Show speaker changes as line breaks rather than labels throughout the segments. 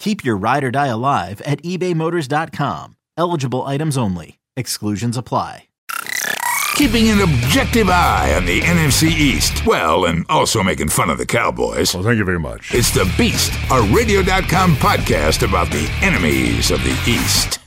Keep your ride or die alive at ebaymotors.com. Eligible items only. Exclusions apply.
Keeping an objective eye on the NFC East. Well, and also making fun of the Cowboys.
Well, thank you very much.
It's The Beast, a radio.com podcast about the enemies of the East.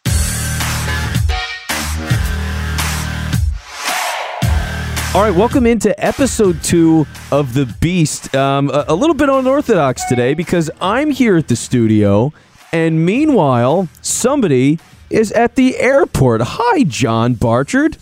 All right, welcome into episode two of The Beast. Um, a, a little bit unorthodox today because I'm here at the studio, and meanwhile, somebody is at the airport. Hi, John Barchard.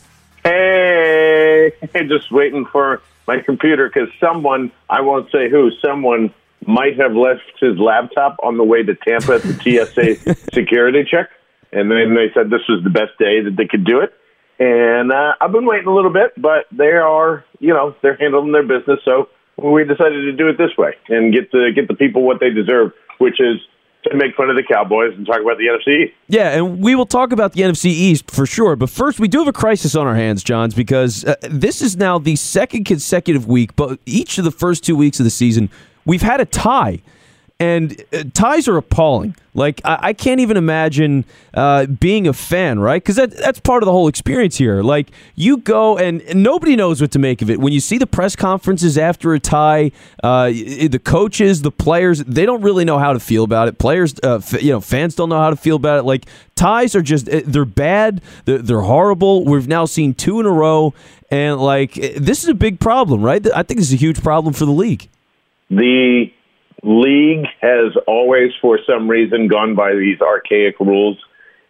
Hey, just waiting for my computer because someone, I won't say who, someone might have left his laptop on the way to Tampa at the TSA security check. And then they said this was the best day that they could do it. And uh, I've been waiting a little bit, but they are, you know, they're handling their business. So we decided to do it this way and get the get the people what they deserve, which is to make fun of the Cowboys and talk about the NFC.
Yeah, and we will talk about the NFC East for sure. But first, we do have a crisis on our hands, Johns, because uh, this is now the second consecutive week, but each of the first two weeks of the season, we've had a tie. And uh, ties are appalling. Like I, I can't even imagine uh, being a fan, right? Because that, that's part of the whole experience here. Like you go and, and, nobody knows what to make of it. When you see the press conferences after a tie, uh, the coaches, the players, they don't really know how to feel about it. Players, uh, f- you know, fans don't know how to feel about it. Like ties are just eh, they're bad. They're, they're horrible. We've now seen two in a row, and like eh, this is a big problem, right? I think it's a huge problem for the league.
The league has always, for some reason, gone by these archaic rules.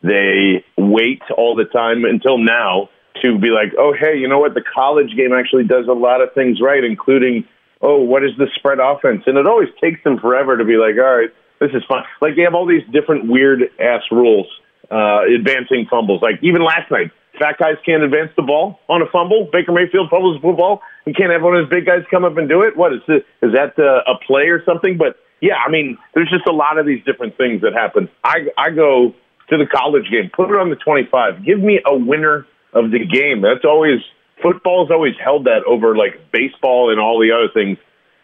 They wait all the time until now to be like, oh, hey, you know what? The college game actually does a lot of things right, including, oh, what is the spread offense? And it always takes them forever to be like, all right, this is fun. Like they have all these different weird ass rules, uh, advancing fumbles. Like even last night, fat guys can't advance the ball on a fumble. Baker Mayfield fumbles the football. He can't have one of his big guys come up and do it. What is this? Is that uh, a play or something? But yeah, I mean, there's just a lot of these different things that happen. I I go to the college game, put it on the 25. Give me a winner of the game. That's always football's always held that over like baseball and all the other things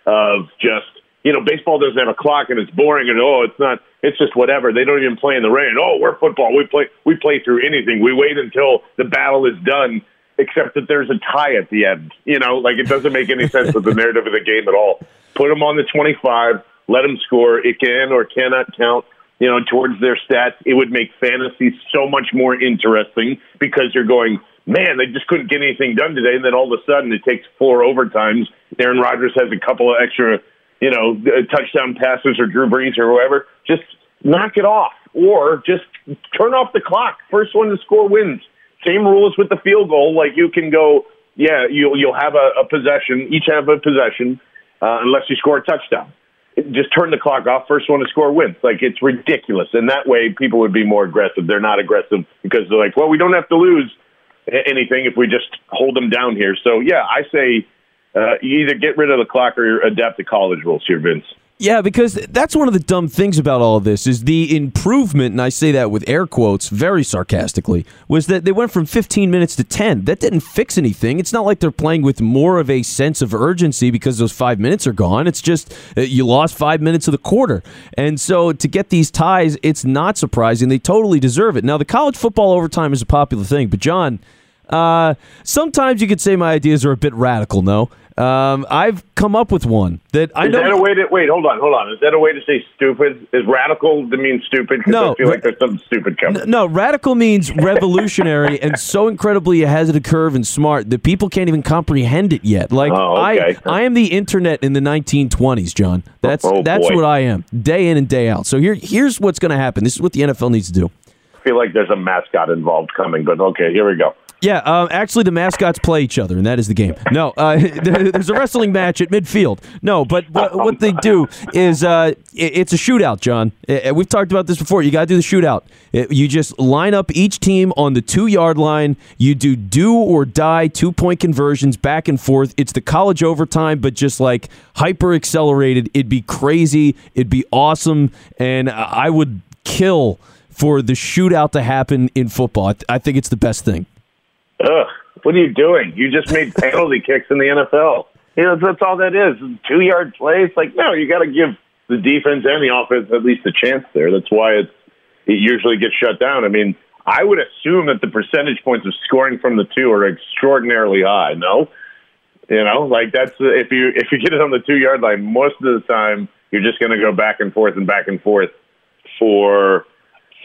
of just you know baseball doesn't have a clock and it's boring and oh it's not it's just whatever. They don't even play in the rain. Oh we're football. We play we play through anything. We wait until the battle is done except that there's a tie at the end. You know like it doesn't make any sense with the narrative of the game at all. Put them on the 25 let them score. It can or cannot count you know, towards their stats, it would make fantasy so much more interesting because you're going, man, they just couldn't get anything done today. And then all of a sudden it takes four overtimes. Aaron Rodgers has a couple of extra, you know, touchdown passes or Drew Brees or whoever. Just knock it off or just turn off the clock. First one to score wins. Same rules with the field goal. Like you can go yeah, you'll you'll have a, a possession, each have a possession, uh, unless you score a touchdown. Just turn the clock off. First one to score wins. Like it's ridiculous, and that way people would be more aggressive. They're not aggressive because they're like, well, we don't have to lose anything if we just hold them down here. So yeah, I say uh, either get rid of the clock or adapt the college rules here, Vince.
Yeah, because that's one of the dumb things about all of this is the improvement, and I say that with air quotes very sarcastically, was that they went from 15 minutes to 10. That didn't fix anything. It's not like they're playing with more of a sense of urgency because those five minutes are gone. It's just uh, you lost five minutes of the quarter. And so to get these ties, it's not surprising. They totally deserve it. Now, the college football overtime is a popular thing, but John, uh, sometimes you could say my ideas are a bit radical, no? Um, I've come up with one that I know
Is
know.
that a way to wait? Hold on, hold on. Is that a way to say stupid? Is radical to mean stupid?
No,
I feel
ra-
like there's something stupid coming.
No, radical means revolutionary and so incredibly ahead of the curve and smart that people can't even comprehend it yet. Like
Oh, okay.
I, I am the internet in the 1920s, John. That's
Oh,
that's
boy.
what I am, day in and day out. So here, here's what's going to happen. This is what the NFL needs to do.
I feel like there's a mascot involved coming, but okay, here we go.
Yeah, um, actually, the mascots play each other, and that is the game. No, uh, there's a wrestling match at midfield. No, but what, what they do is uh, it's a shootout, John. We've talked about this before. You got to do the shootout. You just line up each team on the two yard line. You do do or die two point conversions back and forth. It's the college overtime, but just like hyper accelerated. It'd be crazy. It'd be awesome, and I would kill for the shootout to happen in football. I think it's the best thing.
Ugh, what are you doing? You just made penalty kicks in the NFL. You know, that's all that is. Two yard plays. Like, no, you got to give the defense and the offense at least a chance there. That's why it's, it usually gets shut down. I mean, I would assume that the percentage points of scoring from the two are extraordinarily high. No, you know, like that's if you if you get it on the two yard line, most of the time you're just going to go back and forth and back and forth for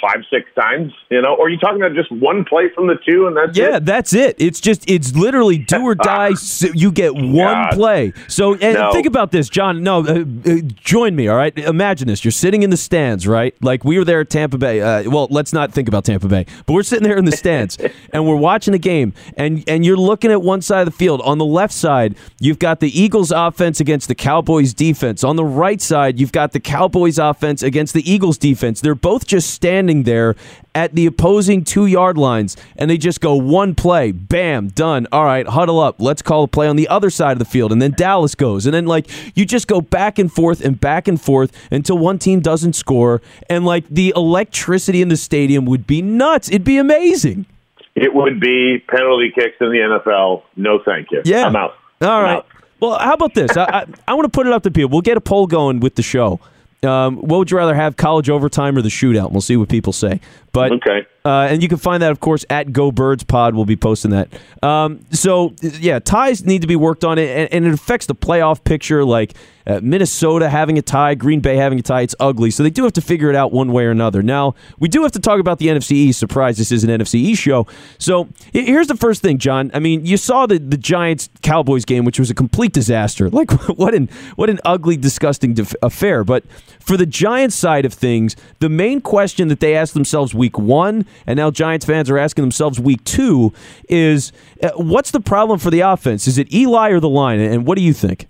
five six times. You know, or are you talking about just one play from the two and that's it.
Yeah,
it?
that's it. It's just it's literally do or die. So you get one
God.
play. So and
No.
think about this, John. No, uh, uh, join me. All right, imagine this. You're sitting in the stands, right? Like we were there at Tampa Bay. Uh, well, let's not think about Tampa Bay, but we're sitting there in the stands and we're watching the game, and and you're looking at one side of the field. On the left side, you've got the Eagles offense against the Cowboys defense. On the right side, you've got the Cowboys offense against the Eagles defense. They're both just standing there at the opposing two yard lines, and they just go one play, bam, done. All right, huddle up. Let's call a play on the other side of the field, and then Dallas goes, and then like you just go back and forth and back and forth until one team doesn't score, and like the electricity in the stadium would be nuts. It'd be amazing.
It would be penalty kicks in the NFL. No, thank you.
Yeah.
I'm out.
All right.
out.
Well, how about this? I, I, I want to put it up to people. We'll get a poll going with the show. Um, what would you rather have, college overtime or the shootout? We'll see what people say. But
Okay.
uh, and you can find that, of course, at Go Birds Pod. We'll be posting that. Um, so yeah, ties need to be worked on, and, and it affects the playoff picture. Like uh, Minnesota having a tie, Green Bay having a tie, it's ugly. So they do have to figure it out one way or another. Now we do have to talk about the NFC East. Surprise, this is an NFC East show. So here's the first thing, John. I mean, you saw the the Giants Cowboys game, which was a complete disaster. Like what an what an ugly, disgusting def- affair. But for the Giants side of things, the main question that they asked themselves week one, and now Giants fans are asking themselves week two, is uh, what's the problem for the offense? Is it Eli or the line? And what do you think?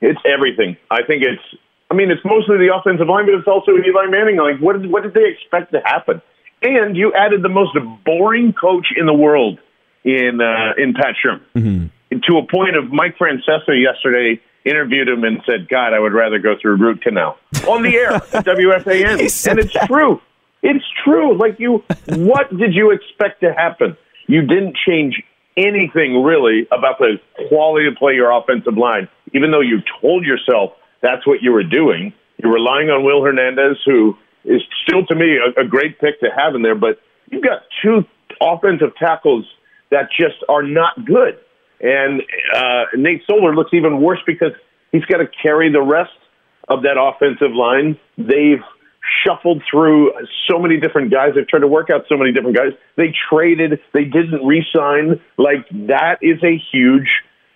It's everything. I think it's. I mean, it's mostly the offensive line, but it's also Eli Manning. Like, what did what did they expect to happen? And you added the most boring coach in the world in uh, in Pat Shurmur to a point of Mike Francesa yesterday interviewed him and said, "God, I would rather go through root canal on the air at WFAN." And it's true. It's true. Like you, what did you expect to happen? You didn't change anything really about the quality of play your offensive line, even though you told yourself that's what you were doing. You're relying on Will Hernandez, who is still to me a, a great pick to have in there, but you've got two offensive tackles that just are not good. And uh, Nate Solder looks even worse because he's got to carry the rest of that offensive line. They've shuffled through so many different guys. They've tried to work out so many different guys. They traded. They didn't re-sign. Like that is a huge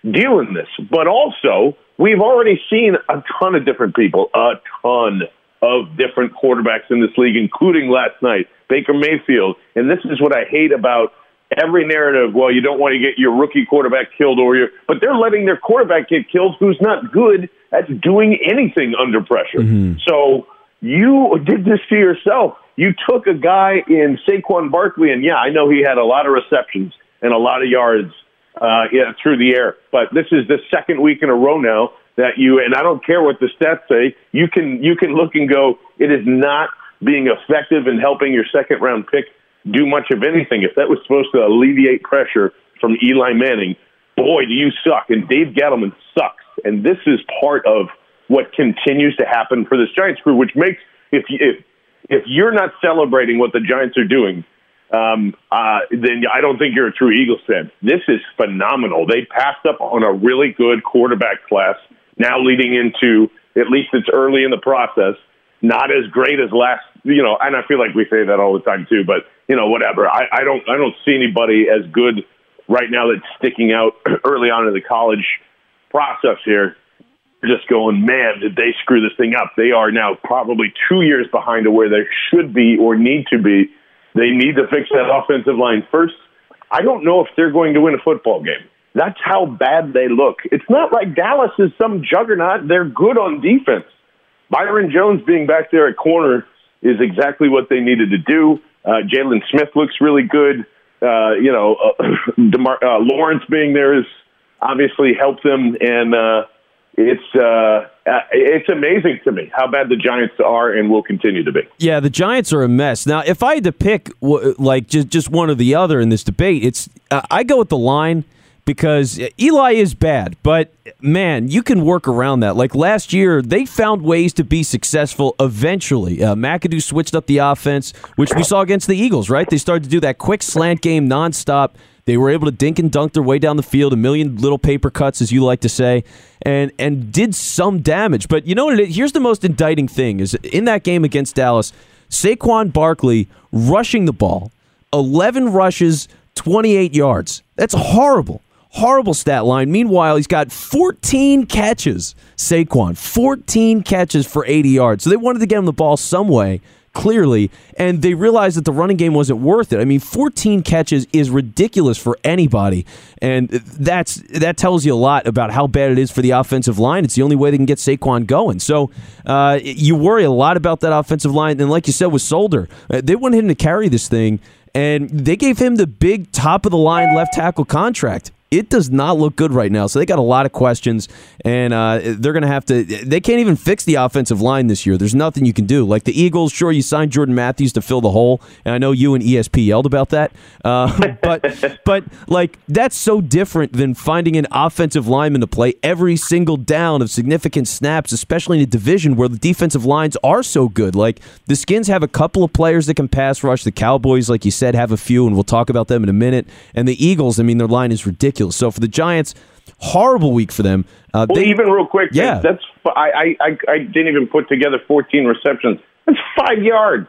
deal in this. But also, we've already seen a ton of different people, a ton of different quarterbacks in this league, including last night, Baker Mayfield. And this is what I hate about every narrative. Well, you don't want to get your rookie quarterback killed, or your, but they're letting their quarterback get killed, who's not good at doing anything under pressure. Mm-hmm. So you did this to yourself. You took a guy in Saquon Barkley, and yeah, I know he had a lot of receptions and a lot of yards uh, yeah, through the air, but this is the second week in a row now that you and I don't care what the stats say. You can you can look and go. It is not being effective in helping your second round pick do much of anything. If that was supposed to alleviate pressure from Eli Manning, boy, do you suck. And Dave Gettleman sucks. And this is part of what continues to happen for this Giants crew, which makes if if if you're not celebrating what the Giants are doing, um, uh, then I don't think you're a true Eagles fan. This is phenomenal. They passed up on a really good quarterback class. Now leading into at least it's early in the process. Not as great as last, you know, and I feel like we say that all the time too. But you know, whatever. I, I don't I don't see anybody as good right now that's sticking out early on in the college process here just going, man, did they screw this thing up? They are now probably two years behind to where they should be or need to be. They need to fix that offensive line first. I don't know if they're going to win a football game. That's how bad they look. It's not like Dallas is some juggernaut. They're good on defense. Byron Jones being back there at corner is exactly what they needed to do. Uh, Jaylon Smith looks really good. Uh, you know, uh, DeMar- uh, Lawrence being there has obviously helped them, and uh, it's uh, uh, it's amazing to me how bad the Giants are and will continue to be.
Yeah, the Giants are a mess. Now, if I had to pick like just just one or the other in this debate, it's uh, I go with the line because Eli is bad, but man, you can work around that. Like last year, they found ways to be successful eventually. Uh, McAdoo switched up the offense, which we saw against the Eagles, right? They started to do that quick slant game nonstop. They were able to dink and dunk their way down the field, a million little paper cuts, as you like to say, and and did some damage. But you know what? Here's the most indicting thing: is in that game against Dallas, Saquon Barkley rushing the ball, 11 rushes, 28 yards. That's horrible. Horrible stat line. Meanwhile, he's got 14 catches. Saquon, 14 catches for 80 yards. So they wanted to get him the ball some way, clearly, and they realized that the running game wasn't worth it. I mean, 14 catches is ridiculous for anybody, and that's that tells you a lot about how bad it is for the offensive line. It's the only way they can get Saquon going. So uh, you worry a lot about that offensive line, and like you said with Solder, uh, they wanted him to carry this thing, and they gave him the big top of the line left tackle contract it does not look good right now. So they got a lot of questions, and uh, they're going to have to. They can't even fix the offensive line this year. There's nothing you can do. Like the Eagles, sure, you signed Jordan Matthews to fill the hole, and I know you and ESP yelled about that. Uh, but but like that's so different than finding an offensive lineman to play every single down of significant snaps, especially in a division where the defensive lines are so good. Like the Skins have a couple of players that can pass rush. The Cowboys, like you said, have a few, and we'll talk about them in a minute. And the Eagles, I mean, their line is ridiculous. So for the Giants, horrible week for them.
Uh, well,
they,
even real quick,
Yeah.
that's I, I I didn't even put together 14 receptions. That's five yards.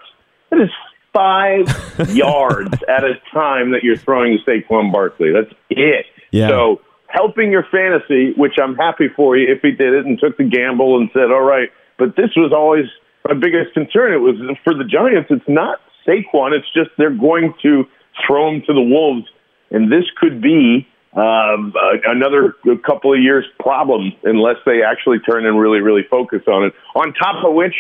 That is five yards at a time that you're throwing to Saquon Barkley. That's it.
Yeah.
So helping your fantasy, which I'm happy for you if he did it and took the gamble and said, all right. But this was always my biggest concern. It was for the Giants. It's not Saquon. It's just they're going to throw him to the wolves, and this could be um, uh, another couple of years problem unless they actually turn and really, really focus on it. On top of which,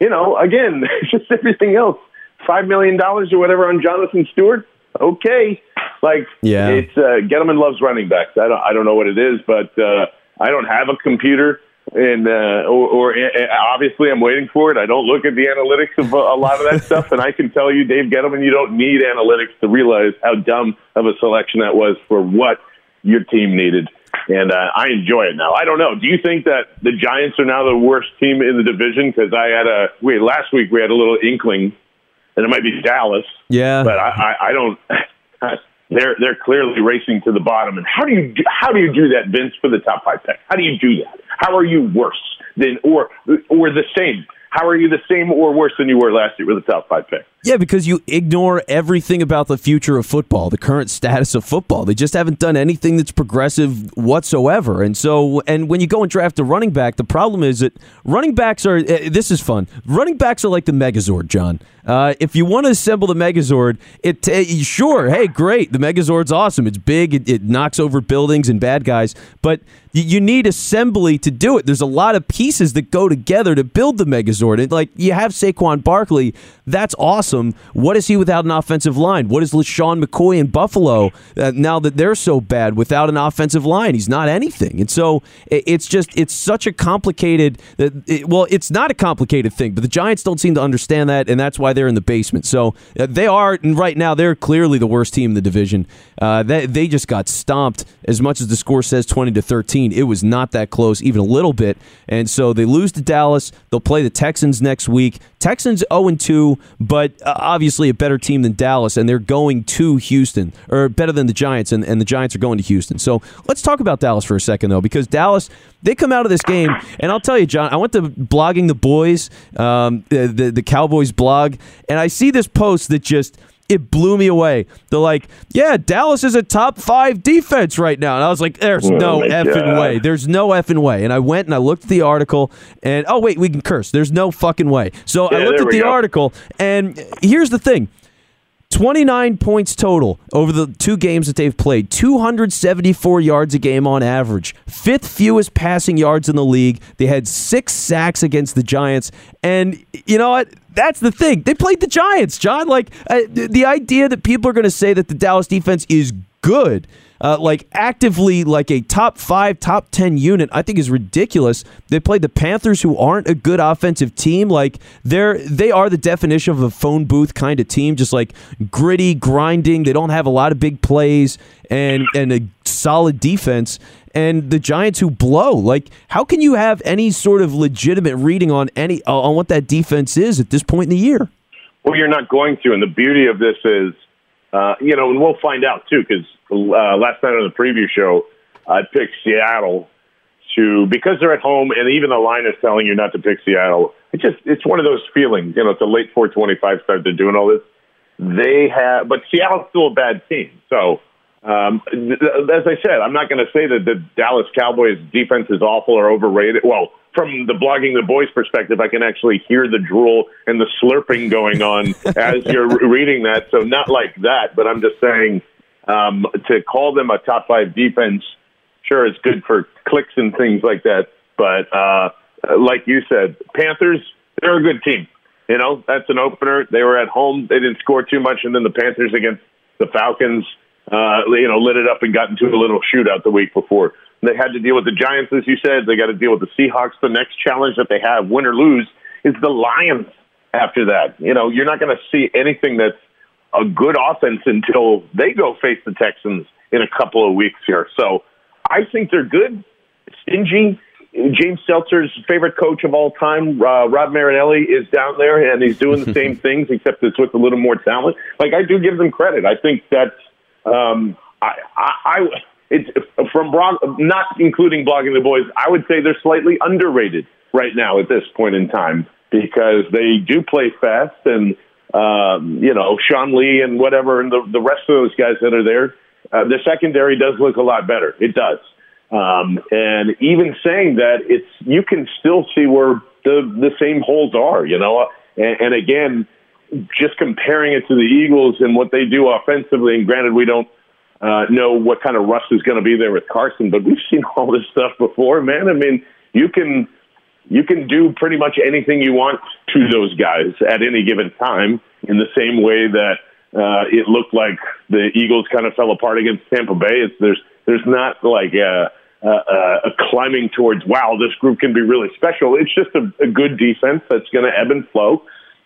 you know, again, just everything else, five million dollars or whatever on Jonathan Stewart. Okay, like
Yeah.
it's uh, Gettleman loves running backs. I don't, I don't know what it is, but uh, I don't have a computer. And uh, or, or uh, obviously, I'm waiting for it. I don't look at the analytics of a, a lot of that stuff, and I can tell you, Dave Gettleman, you don't need analytics to realize how dumb of a selection that was for what your team needed. And uh, I enjoy it now. I don't know. Do you think that the Giants are now the worst team in the division? Because I had a wait last week we had a little inkling that it might be Dallas.
Yeah.
but I, I, I don't. They're they're clearly racing to the bottom. And how do you do, how do you do that, Vince, for the top five pick? How do you do that? How are you worse than or or the same? How are you the same or worse than you were last year with the top five pick?
Yeah, because you ignore everything about the future of football, the current status of football. They just haven't done anything that's progressive whatsoever. And so, and when you go and draft a running back, the problem is that running backs are. Uh, this is fun. Running backs are like the Megazord, John. Uh, if you want to assemble the Megazord, it uh, sure, hey, great, the Megazord's awesome. It's big, it, it knocks over buildings and bad guys, but you need assembly to do it. There's a lot of pieces that go together to build the Megazord. And like you have Saquon Barkley, that's awesome. What is he without an offensive line? What is LeSean McCoy in Buffalo uh, now that they're so bad without an offensive line? He's not anything. And so it's just it's such a complicated. It, well, it's not a complicated thing, but the Giants don't seem to understand that, and that's why they're in the basement. So uh, they are, and right now they're clearly the worst team in the division. Uh, they they just got stomped as much as the score says, twenty to thirteen. It was not that close, even a little bit. And so they lose to Dallas. They'll play the Texans next week. Texans 0 2, but obviously a better team than Dallas, and they're going to Houston, or better than the Giants, and, and the Giants are going to Houston. So let's talk about Dallas for a second, though, because Dallas, they come out of this game, and I'll tell you, John, I went to blogging the boys, um, the, the, the Cowboys blog, and I see this post that just it blew me away. They're like, yeah, Dallas is a top five defense right now. And I was like, there's oh no effing God. way. There's no effing way. And I went and I looked at the article and, oh, wait, we can curse. There's no fucking way. So yeah, I looked at the go. article and here's the thing 29 points total over the two games that they've played, 274 yards a game on average, fifth fewest passing yards in the league. They had six sacks against the Giants. And you know what? That's the thing. They played the Giants, John. Like uh, the idea that people are going to say that the Dallas defense is good uh, like actively like a top five, top ten unit, I think is ridiculous. They played the Panthers, who aren't a good offensive team. Like they're they are the definition of a phone booth kind of team, just like gritty, grinding. They don't have a lot of big plays and and a solid defense. And the Giants who blow, like, how can you have any sort of legitimate reading on any on what that defense is at this point in the year?
Well, you're not going to, and the beauty of this is uh, you know, and we'll find out too, because uh, last night on the preview show, I picked Seattle to because they're at home, and even the line is telling you not to pick Seattle. It's just it's one of those feelings. You know, it's a late 425 start. They're doing all this. They have, but Seattle's still a bad team. So, um, as I said, I'm not going to say that the Dallas Cowboys defense is awful or overrated. Well, from the blogging the boys perspective, I can actually hear the drool and the slurping going on as you're reading that. So not like that, but I'm just saying um, to call them a top five defense. Sure, it's good for clicks and things like that, but uh, like you said, Panthers they're a good team. You know that's an opener. They were at home. They didn't score too much, and then the Panthers against the Falcons, uh, you know, lit it up and got into a little shootout the week before. They had to deal with the Giants, as you said. They got to deal with the Seahawks. The next challenge that they have, win or lose, is the Lions after that. You know, you're not going to see anything that's a good offense until they go face the Texans in a couple of weeks here. So I think they're good. Stingy. James Seltzer's favorite coach of all time, uh, Rod Marinelli, is down there and he's doing the same things, except it's with a little more talent. Like I do give them credit. I think that's um, I, I, I it's from blog, not including blogging the boys. I would say they're slightly underrated right now at this point in time because they do play fast, and um, you know Sean Lee and whatever, and the the rest of those guys that are there. Uh, the secondary does look a lot better. It does, um, and even saying that, it's you can still see where the the same holes are. You know, and, and again, just comparing it to the Eagles and what they do offensively. And granted, we don't uh, know what kind of rust is going to be there with Carson. But we've seen all this stuff before, man. I mean, you can you can do pretty much anything you want to those guys at any given time. In the same way that uh, it looked like the Eagles kind of fell apart against Tampa Bay. It's, there's there's not like a, a, a climbing towards wow, this group can be really special. It's just a, a good defense that's going to ebb and flow,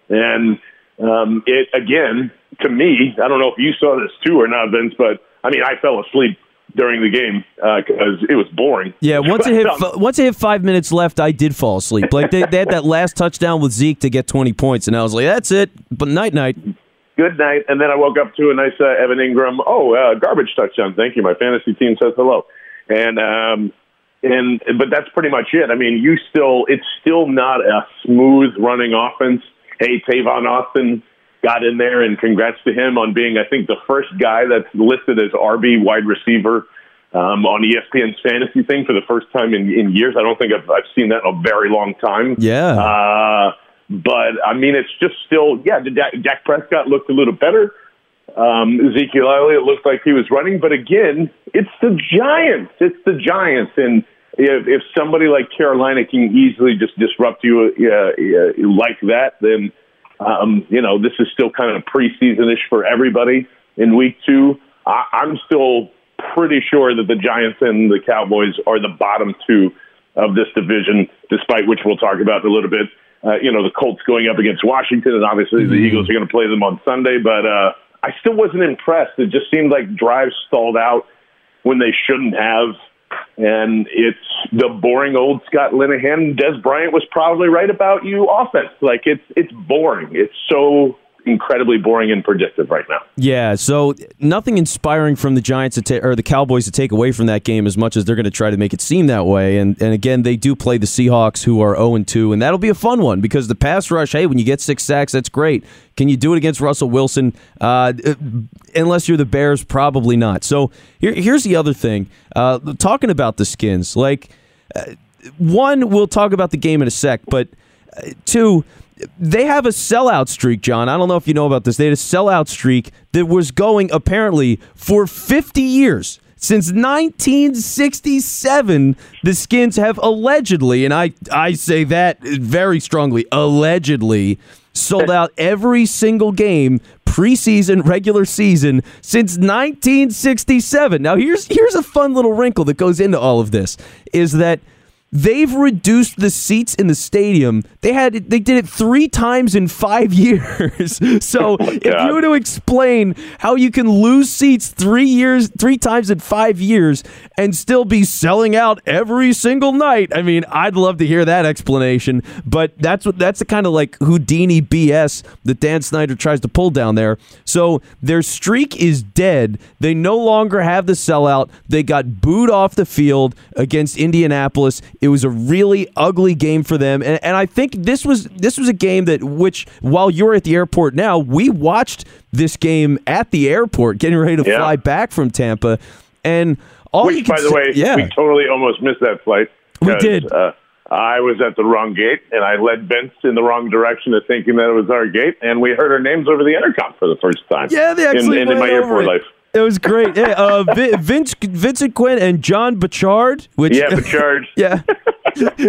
and um, it again to me. I don't know if you saw this too or not, Vince, but I mean, I fell asleep during the game because uh, it was boring.
Yeah, once it hit once it hit five minutes left, I did fall asleep. Like they, they had that last touchdown with Zeke to get twenty points, and I was like, "That's it." But night, night.
Good night, and then I woke up to a nice uh, Evan Engram. Oh, uh, garbage touchdown! Thank you. My fantasy team says hello, and um, and but that's pretty much it. I mean, you still it's still not a smooth running offense. Hey, Tavon Austin got in there, and congrats to him on being, I think, the first guy that's listed as RB wide receiver um, on ESPN's fantasy thing for the first time in, in years. I don't think I've, I've seen that in a very long time.
Yeah.
Uh, but I mean, it's just still, yeah. Dak, Dak Prescott looked a little better. Um, Ezekiel Elliott looked like he was running, but again, it's the Giants. It's the Giants, and if, if somebody like Carolina can easily just disrupt you uh, uh, like that, then um, you know this is still kind of preseasonish for everybody in week two. I, I'm still pretty sure that the Giants and the Cowboys are the bottom two of this division, despite which we'll talk about a little bit. Uh, you know, the Colts going up against Washington, and obviously the Eagles are going to play them on Sunday. But uh, I still wasn't impressed. It just seemed like drives stalled out when they shouldn't have. And it's the boring old Scott Linehan. Dez Bryant was probably right about you offense. Like it's it's boring. It's so incredibly boring and predictive right now.
Yeah, so nothing inspiring from the Giants to ta- or the Cowboys to take away from that game as much as they're going to try to make it seem that way. And and again, they do play the Seahawks, who are zero and two, and that'll be a fun one because the pass rush. Hey, when you get six sacks, that's great. Can you do it against Russell Wilson? Uh, unless you're the Bears, probably not. So here, here's the other thing. Uh, talking about the skins, like uh, one, we'll talk about the game in a sec, but uh, two they have a sellout streak, John. I don't know if you know about this. They had a sellout streak that was going apparently for 50 years. Since 1967, the Skins have allegedly, and I, I say that very strongly, allegedly sold out every single game preseason, regular season since 1967. Now here's here's a fun little wrinkle that goes into all of this is that They've reduced the seats in the stadium. They had they did it three times in five years. so oh if you were to explain how you can lose seats three years, three times in five years, and still be selling out every single night, I mean, I'd love to hear that explanation. But that's what that's the kind of like Houdini BS that Dan Snyder tries to pull down there. So their streak is dead. They no longer have the sellout. They got booed off the field against Indianapolis it was a really ugly game for them, and, and I think this was this was a game that which while you're at the airport now, we watched this game at the airport, getting ready to yeah. fly back from Tampa, and all
which, by
the
say, way,
yeah.
we totally almost missed that flight.
We did.
Uh, I was at the wrong gate, and I led Vince in the wrong direction of thinking that it was our gate, and we heard our names over the intercom for the first time.
Yeah, they actually
in, in, in my airport
it.
life.
It was great. Yeah, uh, Vince, Vincent Quinn and John Bachard. Which,
yeah, Bachard.
yeah.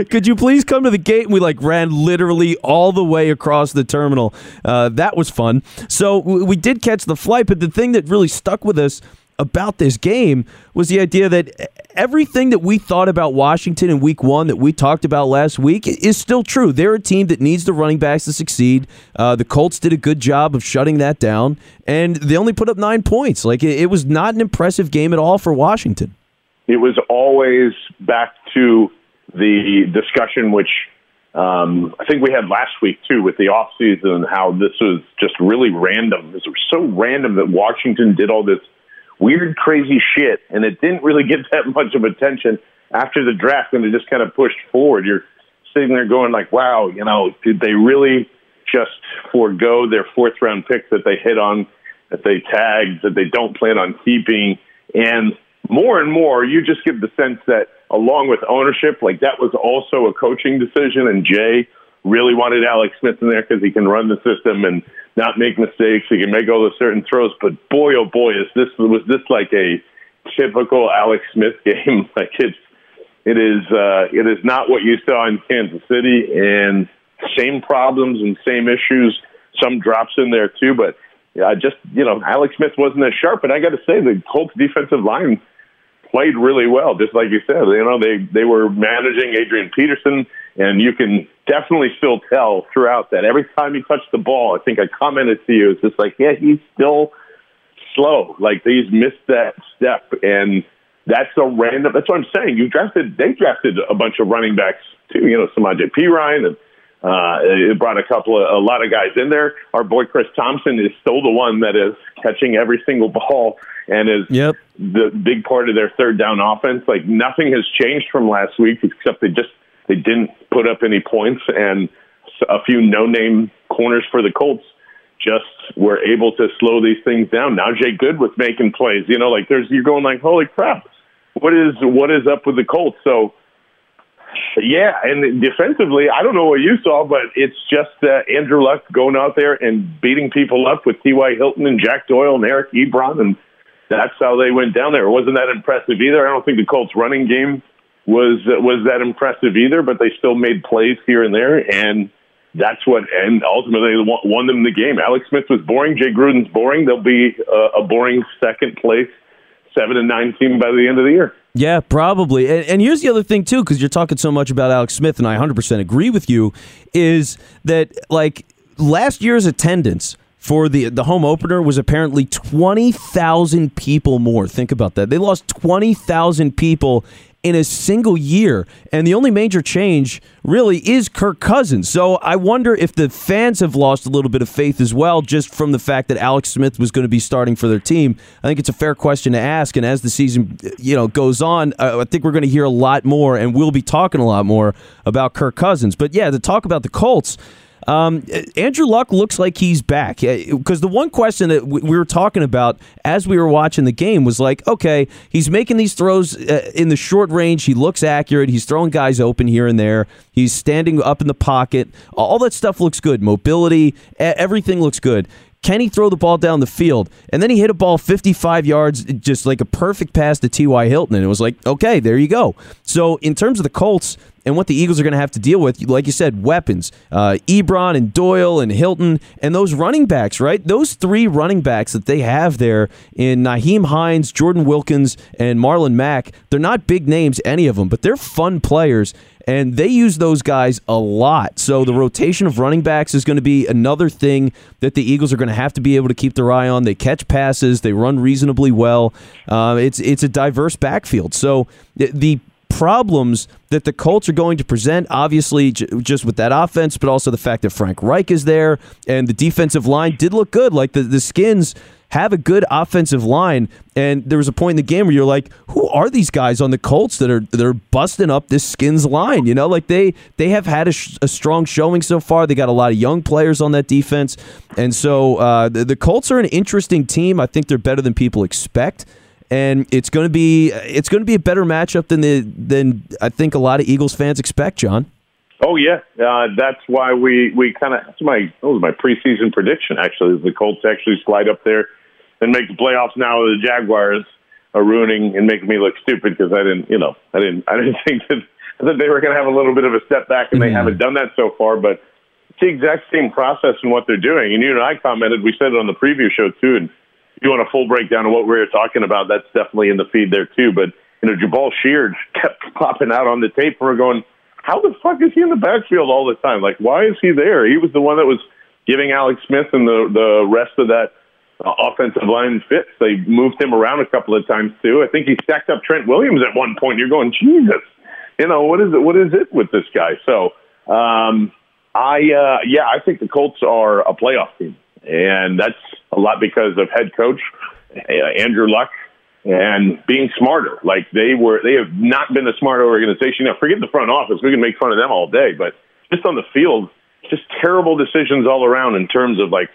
Could you please come to the gate? And we like ran literally all the way across the terminal. Uh, that was fun. So we did catch the flight, but the thing that really stuck with us about this game was the idea that everything that we thought about Washington in week one that we talked about last week is still true. They're a team that needs the running backs to succeed. Uh, the Colts did a good job of shutting that down, and they only put up nine points. Like, it, it was not an impressive game at all for Washington.
It was always back to the discussion, which um, I think we had last week too, with the offseason how this was just really random. It was so random that Washington did all this weird, crazy shit, and it didn't really get that much of attention after the draft and it just kind of pushed forward. You're sitting there going like, wow, you know, did they really just forego their fourth round pick that they hit on, that they tagged, that they don't plan on keeping? And more and more, you just get the sense that along with ownership, like that was also a coaching decision, and Jay really wanted Alex Smith in there because he can run the system and not make mistakes. He can make all the certain throws. But boy, oh boy, is this was this like a typical Alex Smith game? like it's it is uh, it is not what you saw in Kansas City, and same problems and same issues. Some drops in there too, but yeah, just you know, Alex Smith wasn't as sharp. And I got to say, the Colts defensive line played really well, just like you said. You know, they they were managing Adrian Peterson, and you can definitely still tell throughout that every time he touched the ball, I think I commented to you, it's just like, yeah, he's still slow. Like he's missed that step, and that's a random. That's what I'm saying. You drafted, they drafted a bunch of running backs too. You know, Samaje Ryan and. Uh, it brought a couple of, a lot of guys in there. Our boy Chris Thompson is still the one that is catching every single ball and is
yep.
the big part of their third down offense. Like nothing has changed from last week except they just they didn't put up any points and a few no-name corners for the Colts just were able to slow these things down. Now Jay Good was making plays. You know, like there's you're going like, holy crap, what is what is up with the Colts? So yeah, and defensively, I don't know what you saw, but it's just uh, Andrew Luck going out there and beating people up with T.Y. Hilton and Jack Doyle and Eric Ebron, and that's how they went down there. It wasn't that impressive either. I don't think the Colts' running game was was that impressive either, but they still made plays here and there, and that's what and ultimately won them the game. Alex Smith was boring. Jay Gruden's boring. They'll be a, a boring second place, seven and nine team by the end of the year.
Yeah, probably. And, and here's the other thing too, because you're talking so much about Alex Smith, and I 100% agree with you, is that like last year's attendance for the the home opener was apparently 20,000 people more. Think about that. They lost 20,000 people in a single year. And the only major change really is Kirk Cousins. So I wonder if the fans have lost a little bit of faith as well, just from the fact that Alex Smith was going to be starting for their team. I think it's a fair question to ask. And as the season you know goes on, uh, I think we're going to hear a lot more, and we'll be talking a lot more about Kirk Cousins. But yeah, to talk about the Colts. Um, Andrew Luck looks like he's back because the one question that we were talking about as we were watching the game was like, okay, he's making these throws uh, in the short range. He looks accurate. He's throwing guys open here and there. He's standing up in the pocket. All that stuff looks good. Mobility, everything looks good. Can he throw the ball down the field? And then he hit a ball 55 yards, just like a perfect pass to T.Y. Hilton. And it was like, okay, there you go. So, in terms of the Colts, and what the Eagles are going to have to deal with, like you said, weapons, uh, Ebron and Doyle and Hilton, and those running backs, right? Those three running backs that they have there in Nyheim Hines, Jordan Wilkins, and Marlon Mack, they're not big names, any of them, but they're fun players and they use those guys a lot. So the rotation of running backs is going to be another thing that the Eagles are going to have to be able to keep their eye on. They catch passes, they run reasonably well. Uh, it's it's a diverse backfield. So the problems that the Colts are going to present, obviously, j- just with that offense, but also the fact that Frank Reich is there and the defensive line did look good. Like the, the Skins have a good offensive line. And there was a point in the game where you're like, who are these guys on the Colts that are that are busting up this Skins line? You know, like they they have had a, sh- a strong showing so far. They got a lot of young players on that defense, and so uh, the, the Colts are an interesting team. I think they're better than people expect and it's going to be it's going to be a better matchup than the than I think a lot of Eagles fans expect, John.
Oh yeah, uh, that's why we we kind of that's my that was my preseason prediction. Actually, the Colts actually slide up there and make the playoffs. Now the Jaguars are ruining and making me look stupid because I didn't, you know, I didn't I didn't think that that they were going to have a little bit of a step back, and they mm-hmm. haven't done that so far. But it's the exact same process in what they're doing. And you and I commented, we said it on the preview show too, and you want a full breakdown of what we were talking about, that's definitely in the feed there too. But you know, Jabaal Sheard kept popping out on the tape, and we're going, how the fuck is he in the backfield all the time? Like, why is he there? He was the one that was giving Alex Smith and the the rest of that uh, offensive line fits. They moved him around a couple of times too. I think he stacked up Trent Williams at one point. You're going, Jesus, you know what is it? What is it with this guy? So, um, I uh, yeah, I think the Colts are a playoff team, and that's lot because of head coach uh, Andrew Luck and being smarter. Like they were, they have not been a smart organization. Now, forget the front office; we can make fun of them all day, but just on the field, just terrible decisions all around in terms of like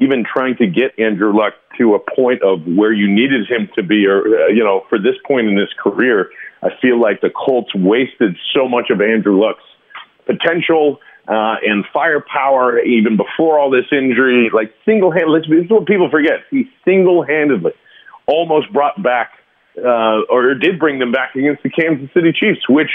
even trying to get Andrew Luck to a point of where you needed him to be, or uh, you know, for this point in his career. I feel like the Colts wasted so much of Andrew Luck's potential uh, and firepower even before all this injury. Like single handedly, this is what people forget. He single handedly almost brought back uh, or did bring them back against the Kansas City Chiefs. Which,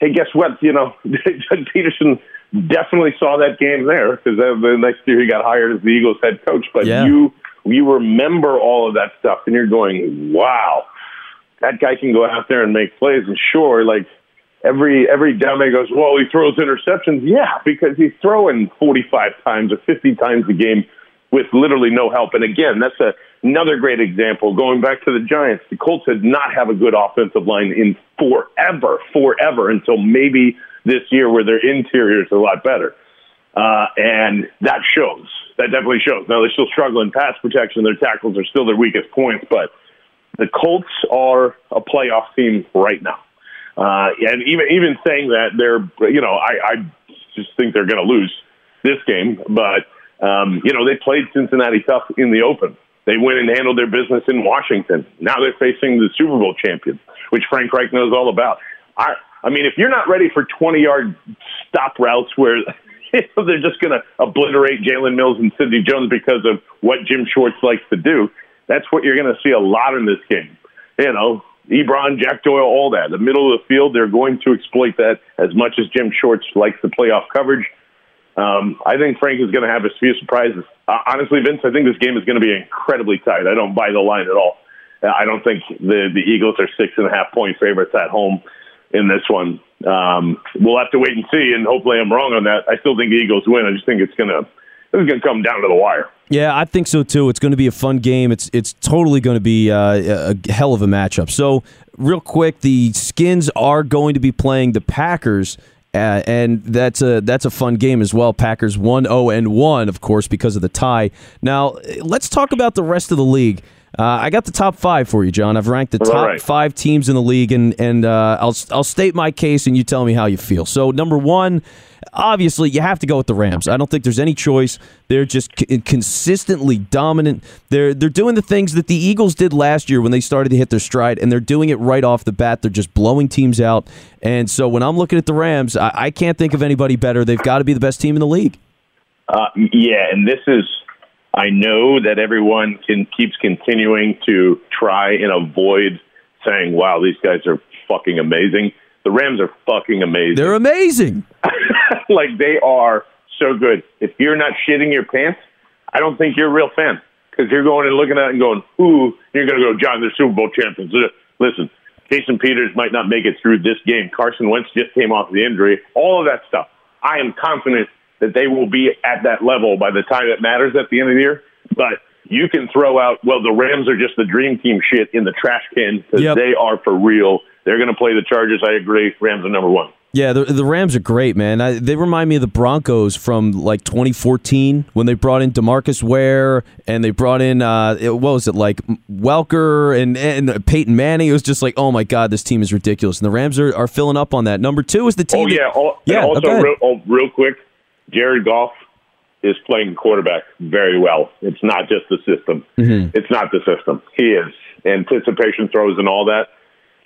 hey, guess what? You know, Doug Pederson definitely saw that game there because the next year he got hired as the Eagles head coach. But yeah. you you remember all of that stuff, and you're going, wow. That guy can go out there and make plays, and sure, like every every down there goes, well, he throws interceptions. Yeah, because he's throwing 45 times or 50 times a game with literally no help. And again, that's a, another great example. Going back to the Giants, the Colts did not have a good offensive line in forever, forever until maybe this year where their interior is a lot better. Uh, and that shows. That definitely shows. Now they're still struggle in pass protection. Their tackles are still their weakest points, but the Colts are a playoff team right now. Uh, and even even saying that they're, you know, I, I just think they're going to lose this game, but Um, you know, they played Cincinnati tough in the open. They went and handled their business in Washington. Now they're facing the Super Bowl champion, which Frank Reich knows all about. I, I mean, if you're not ready for 20 yard stop routes where they're just going to obliterate Jalen Mills and Sidney Jones because of what Jim Schwartz likes to do, that's what you're going to see a lot in this game. You know, Ebron, Jack Doyle, all that. The middle of the field, they're going to exploit that as much as Jim Schwartz likes the playoff coverage. Um, I think Frank is going to have a few surprises. Uh, honestly, Vince, I think this game is going to be incredibly tight. I don't buy the line at all. Uh, I don't think the the Eagles are six and a half point favorites at home in this one. Um, we'll have to wait and see, and hopefully I'm wrong on that. I still think the Eagles win. I just think it's gonna it's gonna come down to the wire.
Yeah, I think so too. It's going to be a fun game. It's it's totally going to be uh, a hell of a matchup. So, real quick, the Skins are going to be playing the Packers uh, and that's a that's a fun game as well. Packers 1-0 and 1 of course because of the tie. Now, let's talk about the rest of the league. Uh, I got the top five for you, John. I've ranked the top
right.
five teams in the league, and and uh, I'll I'll state my case, and you tell me how you feel. So number one, obviously you have to go with the Rams. I don't think there's any choice. They're just c- consistently dominant. They're they're doing the things that the Eagles did last year when they started to hit their stride, and they're doing it right off the bat. They're just blowing teams out. And so when I'm looking at the Rams, I, I can't think of anybody better. They've got to be the best team in the league.
Uh, yeah, and this is I know that everyone can keeps continuing to try and avoid saying, "Wow, these guys are fucking amazing." The Rams are fucking amazing.
They're amazing.
like they are so good. If you're not shitting your pants, I don't think you're a real fan because you're going and looking at it and going, "Ooh," you're going to go, "John, they're Super Bowl champions." Listen, Jason Peters might not make it through this game. Carson Wentz just came off the injury. All of that stuff. I am confident that they will be at that level by the time it matters at the end of the year. But you can throw out, well, the Rams are just the dream team shit in the trash can because
Yep.
they are for real. They're going to play the Chargers. I agree. Rams are number one.
Yeah, the, the Rams are great, man. I, they remind me of the Broncos from like 2014 when they brought in Demarcus Ware and they brought in uh, what was it like Welker and and Peyton Manning. It was just like, oh my god, this team is ridiculous. And the Rams are, are filling up on that. Number two is the team.
Oh yeah. And
yeah.
Also, real, oh, real quick, Jared Goff is playing quarterback very well. It's not just the system.
Mm-hmm.
It's not the system. He is anticipation throws and all that.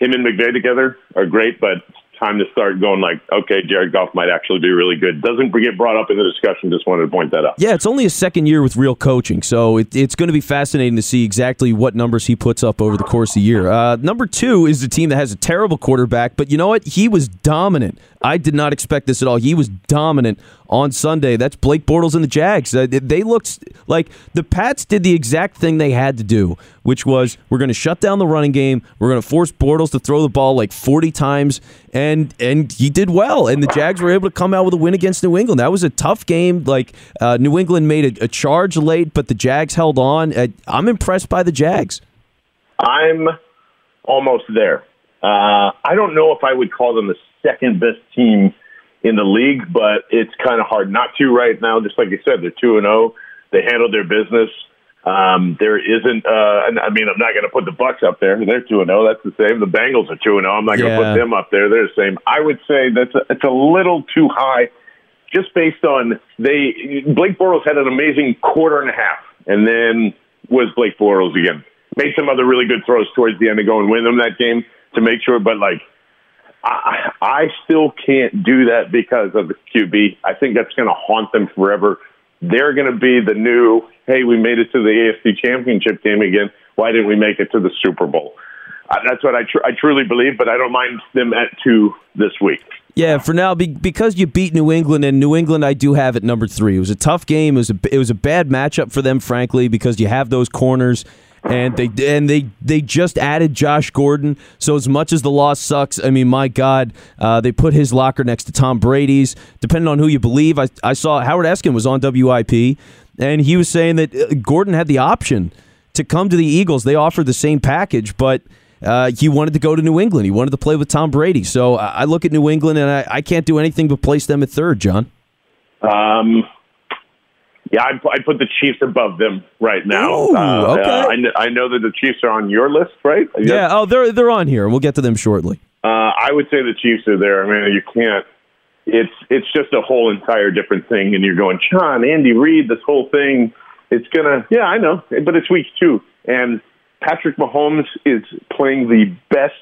Him and McVay together are great, but time to start going like, okay, Jared Goff might actually be really good. Doesn't get brought up in the discussion. Just wanted to point that out.
Yeah, it's only a second year with real coaching, so it, it's going to be fascinating to see exactly what numbers he puts up over the course of the year. Uh, number two is the team that has a terrible quarterback, but you know what? He was dominant. I did not expect this at all. He was dominant on Sunday. That's Blake Bortles and the Jags. Uh, they looked like the Pats did the exact thing they had to do, which was we're going to shut down the running game. We're going to force Bortles to throw the ball like 40 times, and and he did well. And the Jags were able to come out with a win against New England. That was a tough game. Like uh, New England made a, a charge late, but the Jags held on. Uh, I'm impressed by the Jags.
I'm almost there. Uh, I don't know if I would call them the second best team in the league, but it's kind of hard not to right now. Just like you said, they're two and zero. They handled their business. Um, there isn't. Uh, I mean, I'm not going to put the Bucks up there. They're two and zero. That's the same. The Bengals are two and zero. I'm not going to
Yeah.
put them up there. They're the same. I would say that's a, it's a little too high, just based on they. Blake Bortles had an amazing quarter and a half, and then was Blake Bortles again. Made some other really good throws towards the end to go and win them that game to make sure, but like. I, I still can't do that because of the QB. I think that's going to haunt them forever. They're going to be the new, hey, we made it to the AFC Championship game again. Why didn't we make it to the Super Bowl? Uh, that's what I, tr- I truly believe, but I don't mind them at two this week.
Yeah, for now, be, because you beat New England, and New England I do have at number three. It was a tough game. It was a it was a bad matchup for them, frankly, because you have those corners, and they and they they just added Josh Gordon. So as much as the loss sucks, I mean, my God, uh, they put his locker next to Tom Brady's. Depending on who you believe, I I saw Howard Eskin was on WIP, and he was saying that uh, Gordon had the option to come to the Eagles. They offered the same package, but uh, he wanted to go to New England. He wanted to play with Tom Brady. So I I look at New England, and I, I can't do anything but place them at third, John.
Um, yeah, I'd, I'd put the Chiefs above them right now.
Ooh,
uh,
okay.
uh, I, kn- I know that the Chiefs are on your list, right?
Yeah, oh, they're they're on here. We'll get to them shortly.
Uh, I would say the Chiefs are there. I mean, you can't it's it's just a whole entire different thing. And you're going, John, Andy Reid, this whole thing, it's gonna. Yeah, I know, but it's week two, and Patrick Mahomes is playing the best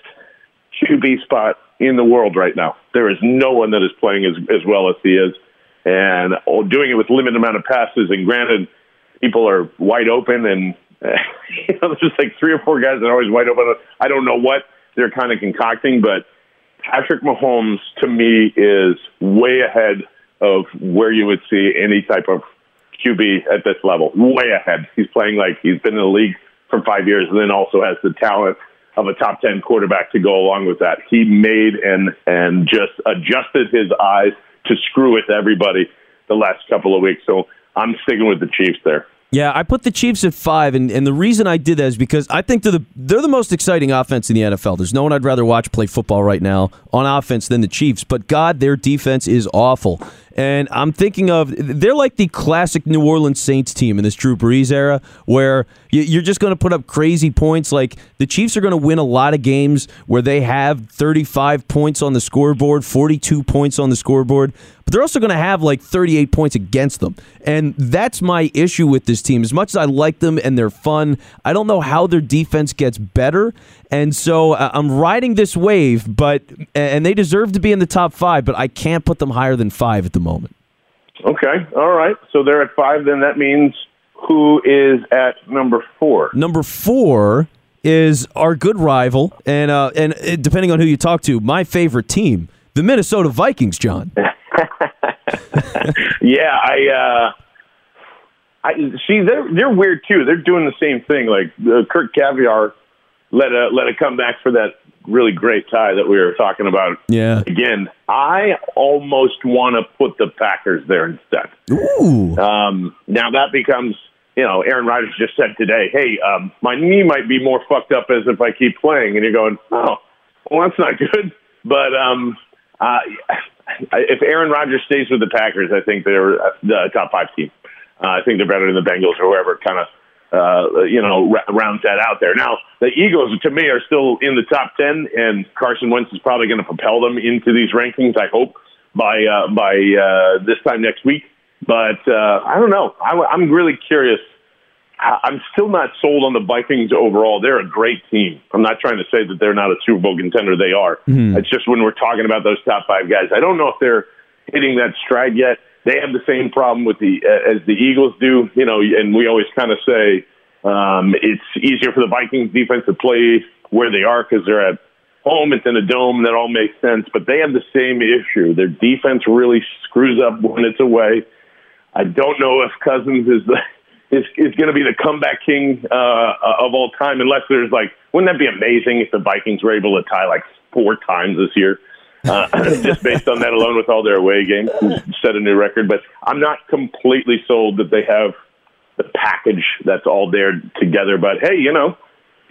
QB spot in the world right now. There is no one that is playing as as well as he is, and doing it with limited amount of passes. And granted, people are wide open, and you know, there's just like three or four guys that are always wide open. I don't know what they're kind of concocting, but Patrick Mahomes to me is way ahead of where you would see any type of QB at this level. Way ahead. He's playing like he's been in the league for five years, and then also has the talent of a top ten quarterback to go along with that. He made and and just adjusted his eyes to screw with everybody the last couple of weeks. So I'm sticking with the Chiefs there.
Yeah, I put the Chiefs at five, and, and the reason I did that is because I think they're the they're the most exciting offense in the NFL. There's no one I'd rather watch play football right now on offense than the Chiefs. But God, their defense is awful. And I'm thinking of they're like the classic New Orleans Saints team in this Drew Brees era, where you're just going to put up crazy points. Like the Chiefs are going to win a lot of games where they have 35 points on the scoreboard, 42 points on the scoreboard, but they're also going to have like 38 points against them. And that's my issue with this team. As much as I like them and they're fun, I don't know how their defense gets better. And so uh, I'm riding this wave, but and they deserve to be in the top five, but I can't put them higher than five at the moment.
Okay, all right. So they're at five. Then that means who is at number four?
Number four is our good rival, and uh, and uh, depending on who you talk to, my favorite team, the Minnesota Vikings. John.
yeah, I. Uh, I see. They're they're weird too. They're doing the same thing. Like uh, Kirk Caviar let a let a come back for that really great tie that we were talking about.
Yeah.
Again, I almost want to put the Packers there instead.
Ooh.
Um, now that becomes, you know, Aaron Rodgers just said today, "Hey, um, my knee might be more fucked up as if I keep playing," and you're going, "Oh, well, that's not good." But um, uh, if Aaron Rodgers stays with the Packers, I think they're the top five team. Uh, I think they're better than the Bengals or whoever kind of uh, you know, r- rounds that out there. Now, the Eagles, to me, are still in the top 10, and Carson Wentz is probably going to propel them into these rankings, I hope, by, uh, by uh, this time next week. But uh, I don't know. I, I'm really curious. I'm still not sold on the Vikings overall. They're a great team. I'm not trying to say that they're not a Super Bowl contender. They are. Mm-hmm. It's just when we're talking about those top five guys, I don't know if they're hitting that stride yet they have the same problem with the uh, as the Eagles do. You know, and we always kind of say um, it's easier for the Vikings defense to play where they are because they're at home. It's in a dome. That all makes sense. But they have the same issue. Their defense really screws up when it's away. I don't know if Cousins is the is is going to be the comeback king uh, of all time, unless there's like, wouldn't that be amazing if the Vikings were able to tie like four times this year? Uh, just based on that alone with all their away games, set a new record. But I'm not completely sold that they have the package that's all there together. But hey, you know,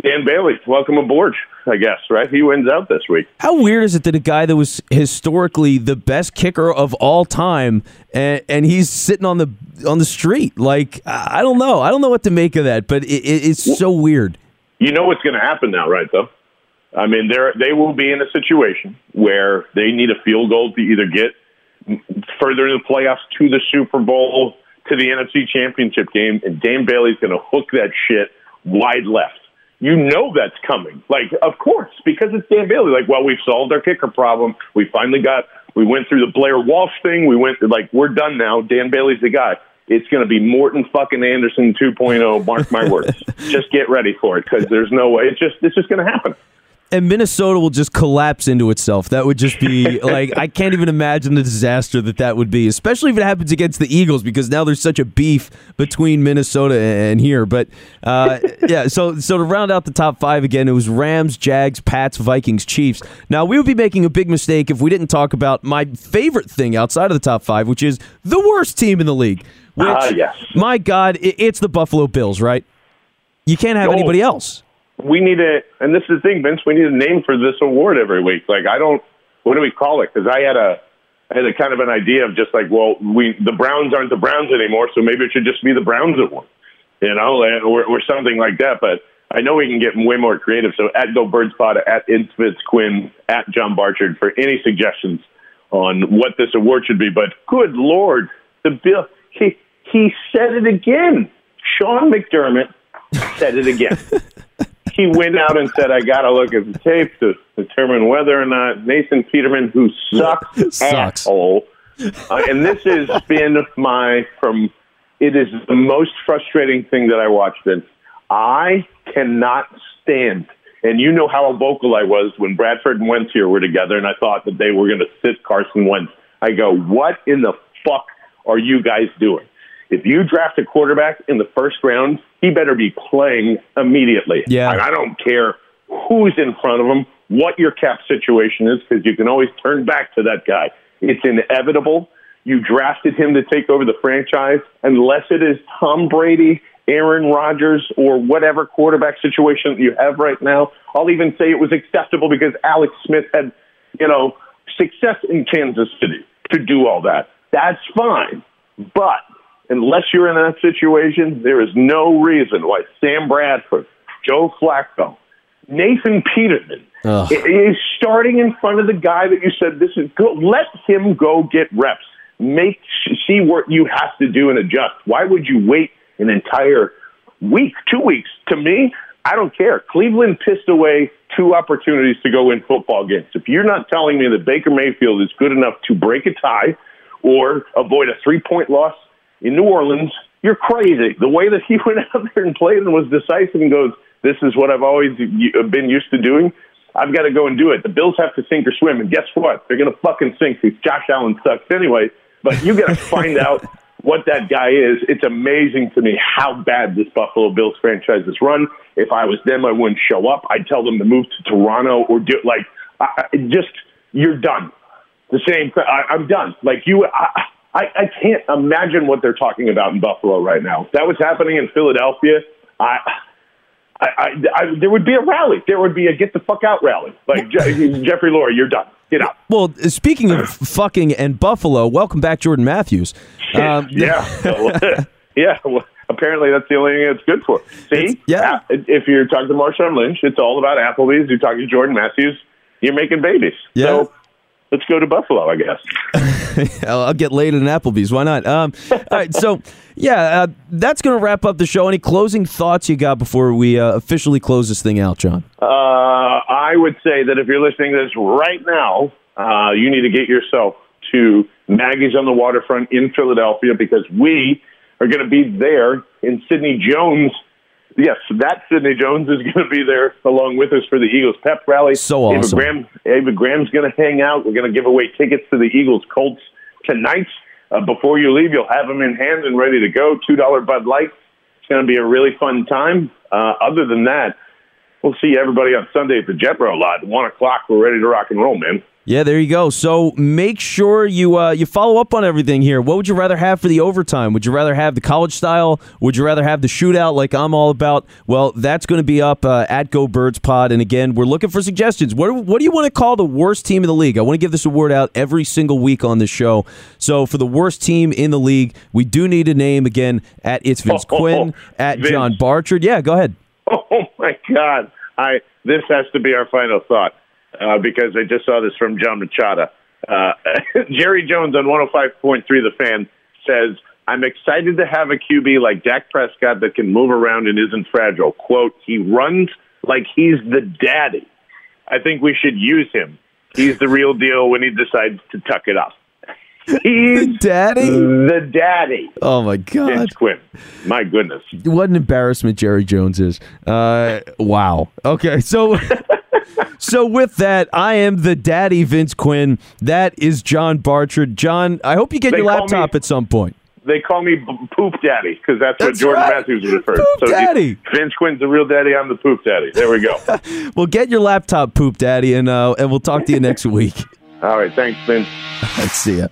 Dan Bailey, welcome aboard. I guess right. He wins out this week.
How weird is it that a guy that was historically the best kicker of all time, and, and he's sitting on the on the street? Like I don't know. I don't know what to make of that. But it, it, it's so weird.
You know what's going to happen now, right? Though I mean, they they will be in a situation where they need a field goal to either get further in the playoffs to the Super Bowl, to the NFC Championship game, and Dan Bailey's going to hook that shit wide left. You know that's coming. Like, of course, because it's Dan Bailey. Like, well, we've solved our kicker problem. We finally got. We went through the Blair Walsh thing. We went like we're done now. Dan Bailey's the guy. It's going to be Morten fucking Andersen 2.0. Mark my words. just get ready for it because there's no way. It's just it's just going to happen
and Minnesota will just collapse into itself. That would just be like I can't even imagine the disaster that that would be, especially if it happens against the Eagles because now there's such a beef between Minnesota and here. But uh, yeah, so so to round out the top five again, it was Rams, Jags, Pats, Vikings, Chiefs. Now we would be making a big mistake if we didn't talk about my favorite thing outside of the top five, which is the worst team in the league. Which, uh,
yes.
my God, it's the Buffalo Bills, right? You can't have anybody else
we need a, and this is the thing, Vince. We need a name for this award every week. Like I don't, what do we call it? Because I had a, I had a kind of an idea of just like, well, we the Browns aren't the Browns anymore, so maybe it should just be the Browns award, you know, or, or something like that. But I know we can get way more creative. So at Go Birds Pod, at ItsVince Quinn, at John Barchard for any suggestions on what this award should be, but good lord, the bill he he said it again. Sean McDermott said it again. he went out and said, "I got to look at the tape to determine whether or not Nathan Peterman, who sucks,
Sucks.
asshole." Uh, and this has been my from. It is the most frustrating thing that I watched. Vince. I cannot stand, and you know how vocal I was when Bradford and Wentz here were together, and I thought that they were going to sit Carson Wentz. I go, what in the fuck are you guys doing? If you draft a quarterback in the first round, he better be playing immediately.
Yeah.
And I don't care who's in front of him, what your cap situation is, because you can always turn back to that guy. It's inevitable. You drafted him to take over the franchise, unless it is Tom Brady, Aaron Rodgers, or whatever quarterback situation that you have right now. I'll even say it was acceptable because Alex Smith had, you know, success in Kansas City to do all that. That's fine. But unless you're in that situation, there is no reason why Sam Bradford, Joe Flacco, Nathan Peterman
Ugh.
is starting in front of the guy that you said this is go. Let him go get reps. Make see what you have to do and adjust. Why would you wait an entire week, two weeks? To me, I don't care. Cleveland pissed away two opportunities to go win football games. If you're not telling me that Baker Mayfield is good enough to break a tie or avoid a three point loss in New Orleans, you're crazy. The way that he went out there and played and was decisive and goes, This is what I've always uh, been used to doing. I've got to go and do it. The Bills have to sink or swim. And guess what? They're going to fucking sink because Josh Allen sucks anyway. But you got to find out what that guy is. It's amazing to me how bad this Buffalo Bills franchise is run. If I was them, I wouldn't show up. I'd tell them to move to Toronto or do like I, I- just you're done. The same. I, I'm done. Like you, I, I, I can't imagine what they're talking about in Buffalo right now. If that was happening in Philadelphia, I. I, I, I, there would be a rally. There would be a get the fuck out rally. Like Je- Jeffrey Lurie, you're done. Get out.
Well, speaking of fucking and Buffalo, welcome back, Jordan Matthews. Um,
yeah, yeah. Well, apparently, that's the only thing it's good for. See,
yeah.
Uh, If you're talking to Marshawn Lynch, it's all about Applebee's. You're talking to Jordan Matthews. You're making babies.
Yeah.
So let's go to Buffalo, I guess.
I'll, get laid in Applebee's. Why not? Um, all right, so yeah, uh, that's going to wrap up the show. Any closing thoughts you got before we uh, officially close this thing out, John?
Uh, I would say that if you're listening to this right now, uh, you need to get yourself to Maggie's on the Waterfront in Philadelphia because we are going to be there in Sidney Jones. Yes, that Sidney Jones is going to be there along with us for the Eagles pep rally.
So awesome.
Ava, Graham, Ava Graham's going to hang out. We're going to give away tickets to the Eagles Colts tonight. Uh, before you leave, you'll have them in hand and ready to go. $2 Bud Light. It's going to be a really fun time. Uh, other than that, We'll see everybody on Sunday at the Jetro lot. One o'clock. We're ready to rock and roll, man.
Yeah, there you go. So make sure you uh, you follow up on everything here. What would you rather have for the overtime? Would you rather have the college style? Would you rather have the shootout like I'm all about? Well, that's going to be up uh, at Go Birds Pod. And again, we're looking for suggestions. What what do you want to call the worst team in the league? I want to give this award out every single week on this show. So for the worst team in the league, we do need a name again. At it's Vince
Oh,
Quinn. At
Vince.
John Barchard. Yeah, go ahead.
Oh my God! I this has to be our final thought uh, because I just saw this from John Machota. Uh, Jerry Jones on 105.3 The Fan says, "I'm excited to have a QB like Dak Prescott that can move around and isn't fragile." Quote: He runs like he's the daddy. I think we should use him. He's the real deal when he decides to tuck it up. He's
Daddy?
the daddy.
Oh my God.
Quinn. My goodness.
what an embarrassment Jerry Jones is. Uh, wow. Okay, so so with that, I am the daddy Vince Quinn. That is John Barchard. John, I hope you get
They
your laptop
me-
at some point.
They call me Poop Daddy because that's, what Jordan
right.
Matthews referred.
Poop
so
Daddy.
Vince Quinn's the real daddy. I'm the Poop Daddy. There we go.
Well, get your laptop, poop daddy, and uh, and we'll talk to you next week.
All right. Thanks, Vince.
Let's see ya.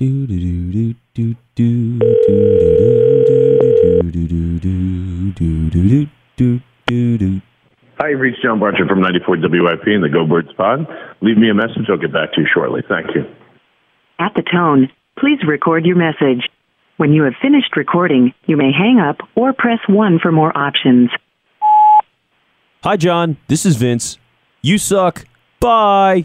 Do do do do do do do do do do do do do do do do.
Hi, you've reached John Barcher from 94 WIP in the Go Birds pod. Leave me a message. I'll get back to you shortly. Thank you.
At the tone, please record your message. When you have finished recording, you may hang up or press 1 for more options.
Hi, John. This is Vince. You suck. Bye.